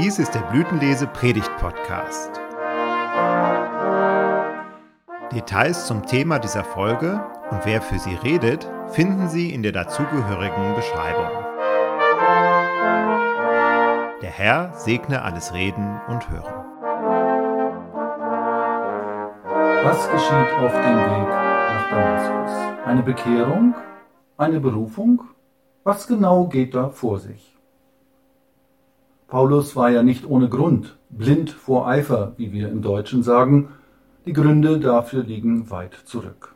Dies ist der Blütenlese Predigt Podcast. Details zum Thema dieser Folge und wer für sie redet, finden Sie in der dazugehörigen Beschreibung. Der Herr segne alles Reden und Hören. Was geschieht auf dem Weg nach Damaskus? Eine Bekehrung? Eine Berufung? Was genau geht da vor sich? Paulus war ja nicht ohne Grund blind vor Eifer, wie wir im Deutschen sagen. Die Gründe dafür liegen weit zurück.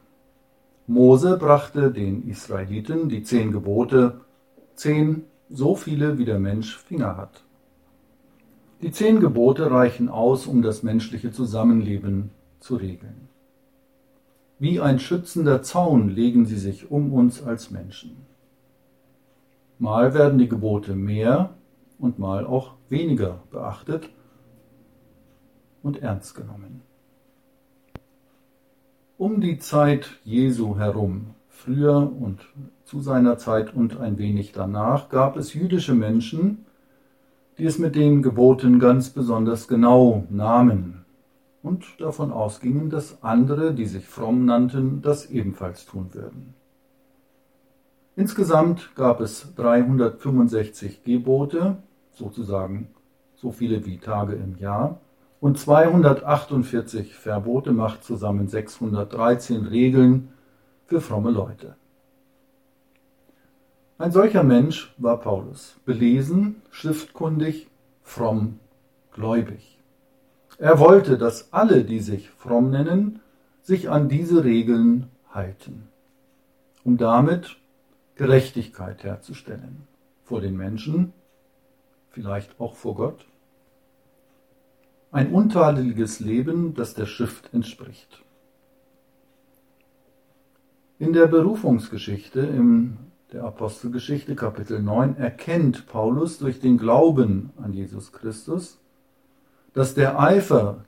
Mose brachte den Israeliten die zehn Gebote, zehn, so viele wie der Mensch Finger hat. Die zehn Gebote reichen aus, um das menschliche Zusammenleben zu regeln. Wie ein schützender Zaun legen sie sich um uns als Menschen. Mal werden die Gebote mehr, und mal auch weniger beachtet und ernst genommen. Um die Zeit Jesu herum, früher und zu seiner Zeit und ein wenig danach, gab es jüdische Menschen, die es mit den Geboten ganz besonders genau nahmen und davon ausgingen, dass andere, die sich fromm nannten, das ebenfalls tun würden. Insgesamt gab es 365 Gebote, sozusagen so viele wie Tage im Jahr. Und 248 Verbote macht zusammen 613 Regeln für fromme Leute. Ein solcher Mensch war Paulus, belesen, schriftkundig, fromm, gläubig. Er wollte, dass alle, die sich fromm nennen, sich an diese Regeln halten, um damit Gerechtigkeit herzustellen vor den Menschen vielleicht auch vor Gott? Ein untadeliges Leben, das der Schrift entspricht. In der Berufungsgeschichte, in der Apostelgeschichte Kapitel 9, erkennt Paulus durch den Glauben an Jesus Christus, dass der Eifer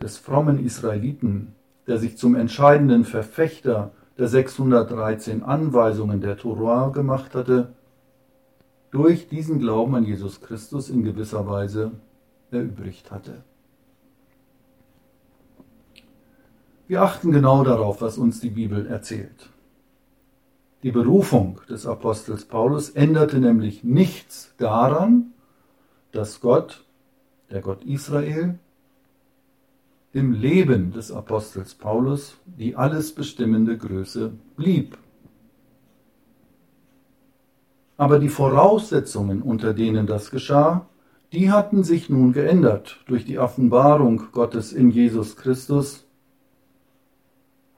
des frommen Israeliten, der sich zum entscheidenden Verfechter der 613 Anweisungen der Torah gemacht hatte, durch diesen Glauben an Jesus Christus in gewisser Weise erübrigt hatte. Wir achten genau darauf, was uns die Bibel erzählt. Die Berufung des Apostels Paulus änderte nämlich nichts daran, dass Gott, der Gott Israel, im Leben des Apostels Paulus die alles bestimmende Größe blieb aber die Voraussetzungen, unter denen das geschah, die hatten sich nun geändert durch die Offenbarung Gottes in Jesus Christus.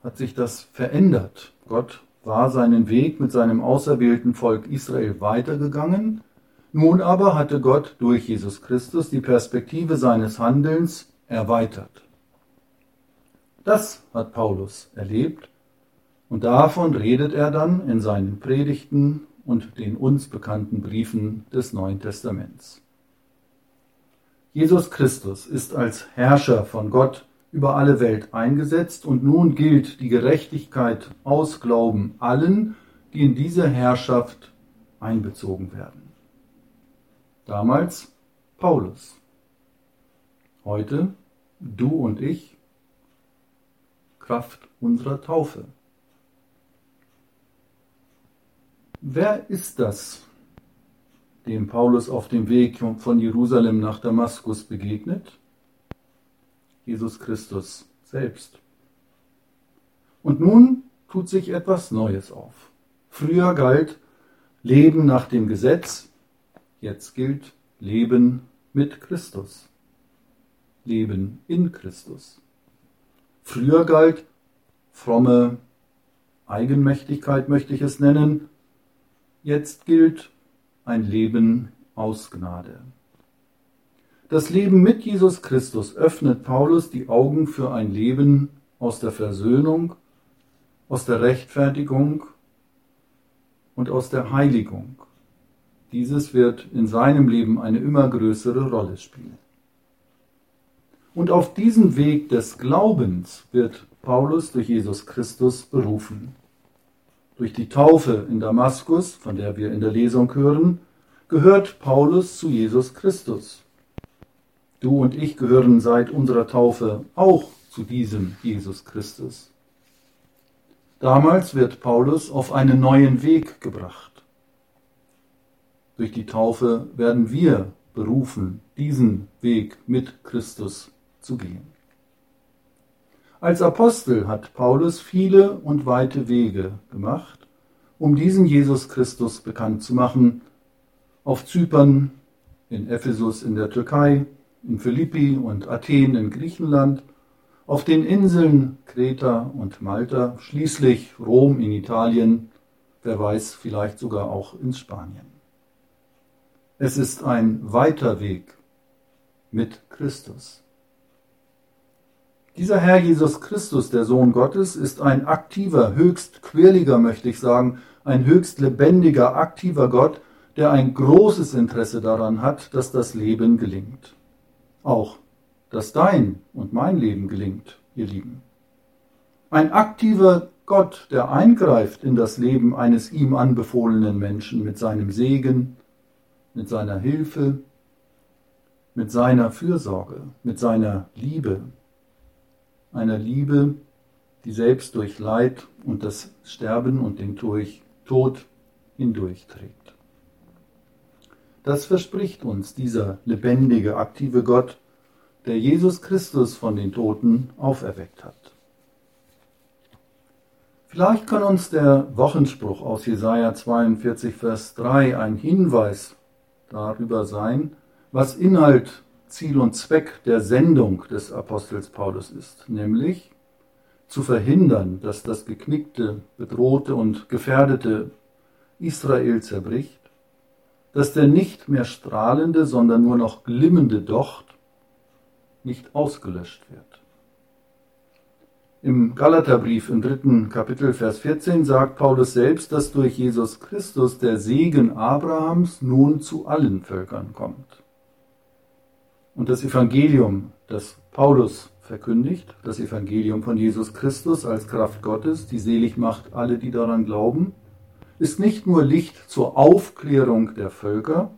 Hat sich das verändert. Gott war seinen Weg mit seinem auserwählten Volk Israel weitergegangen. Nun aber hatte Gott durch Jesus Christus die Perspektive seines Handelns erweitert. Das hat Paulus erlebt und davon redet er dann in seinen Predigten und den uns bekannten Briefen des Neuen Testaments. Jesus Christus ist als Herrscher von Gott über alle Welt eingesetzt und nun gilt die Gerechtigkeit aus Glauben allen, die in diese Herrschaft einbezogen werden. Damals Paulus. Heute du und ich, Kraft unserer Taufe. Wer ist das, dem Paulus auf dem Weg von Jerusalem nach Damaskus begegnet? Jesus Christus selbst. Und nun tut sich etwas Neues auf. Früher galt Leben nach dem Gesetz, jetzt gilt Leben mit Christus. Leben in Christus. Früher galt fromme Eigenmächtigkeit, möchte ich es nennen, Jetzt gilt ein Leben aus Gnade. Das Leben mit Jesus Christus öffnet Paulus die Augen für ein Leben aus der Versöhnung, aus der Rechtfertigung und aus der Heiligung. Dieses wird in seinem Leben eine immer größere Rolle spielen. Und auf diesem Weg des Glaubens wird Paulus durch Jesus Christus berufen. Durch die Taufe in Damaskus, von der wir in der Lesung hören, gehört Paulus zu Jesus Christus. Du und ich gehören seit unserer Taufe auch zu diesem Jesus Christus. Damals wird Paulus auf einen neuen Weg gebracht. Durch die Taufe werden wir berufen, diesen Weg mit Christus zu gehen. Als Apostel hat Paulus viele und weite Wege gemacht, um diesen Jesus Christus bekannt zu machen, auf Zypern, in Ephesus in der Türkei, in Philippi und Athen in Griechenland, auf den Inseln Kreta und Malta, schließlich Rom in Italien, wer weiß, vielleicht sogar auch in Spanien. Es ist ein weiter Weg mit Christus. Dieser Herr Jesus Christus, der Sohn Gottes, ist ein aktiver, höchst quirliger, möchte ich sagen, ein höchst lebendiger, aktiver Gott, der ein großes Interesse daran hat, dass das Leben gelingt auch, dass dein und mein Leben gelingt, ihr Lieben. Ein aktiver Gott, der eingreift in das Leben eines ihm anbefohlenen Menschen mit seinem Segen, mit seiner Hilfe, mit seiner Fürsorge, mit seiner Liebe. Einer Liebe, die selbst durch Leid und das Sterben und den Tod hindurchträgt. Das verspricht uns dieser lebendige, aktive Gott, der Jesus Christus von den Toten auferweckt hat. Vielleicht kann uns der Wochenspruch aus Jesaja 42, Vers 3 ein Hinweis darüber sein, was Inhalt, Ziel und Zweck der Sendung des Apostels Paulus ist, nämlich zu verhindern, dass das geknickte, bedrohte und gefährdete Israel zerbricht dass der nicht mehr strahlende, sondern nur noch glimmende Docht nicht ausgelöscht wird. Im Galaterbrief im dritten Kapitel Vers 14 sagt Paulus selbst, dass durch Jesus Christus der Segen Abrahams nun zu allen Völkern kommt. Und das Evangelium, das Paulus verkündigt, das Evangelium von Jesus Christus als Kraft Gottes, die selig macht alle, die daran glauben, ist nicht nur Licht zur Aufklärung der Völker,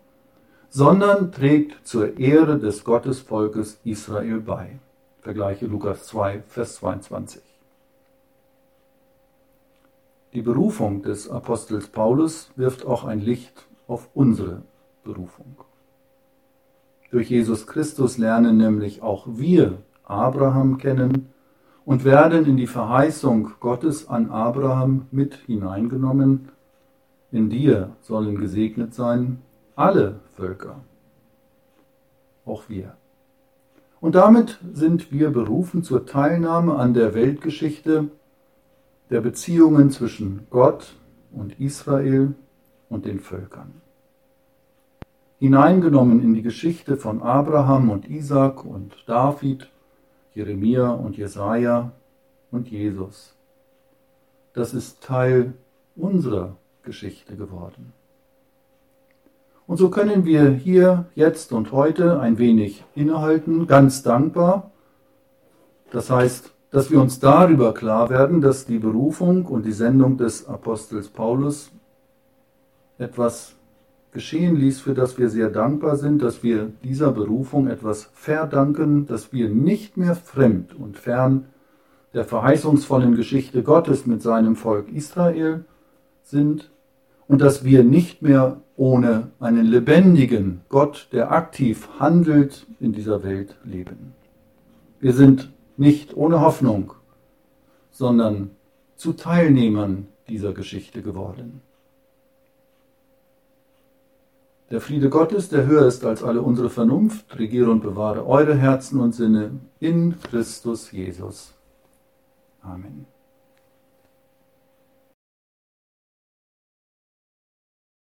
sondern trägt zur Ehre des Gottesvolkes Israel bei. Vergleiche Lukas 2, Vers 22. Die Berufung des Apostels Paulus wirft auch ein Licht auf unsere Berufung. Durch Jesus Christus lernen nämlich auch wir Abraham kennen und werden in die Verheißung Gottes an Abraham mit hineingenommen, in dir sollen gesegnet sein alle Völker, auch wir. Und damit sind wir berufen zur Teilnahme an der Weltgeschichte der Beziehungen zwischen Gott und Israel und den Völkern. Hineingenommen in die Geschichte von Abraham und Isaac und David, Jeremia und Jesaja und Jesus. Das ist Teil unserer Geschichte geworden. Und so können wir hier, jetzt und heute ein wenig innehalten, ganz dankbar. Das heißt, dass wir uns darüber klar werden, dass die Berufung und die Sendung des Apostels Paulus etwas geschehen ließ, für das wir sehr dankbar sind, dass wir dieser Berufung etwas verdanken, dass wir nicht mehr fremd und fern der verheißungsvollen Geschichte Gottes mit seinem Volk Israel sind, und dass wir nicht mehr ohne einen lebendigen Gott, der aktiv handelt, in dieser Welt leben. Wir sind nicht ohne Hoffnung, sondern zu Teilnehmern dieser Geschichte geworden. Der Friede Gottes, der höher ist als alle unsere Vernunft, regiere und bewahre eure Herzen und Sinne in Christus Jesus. Amen.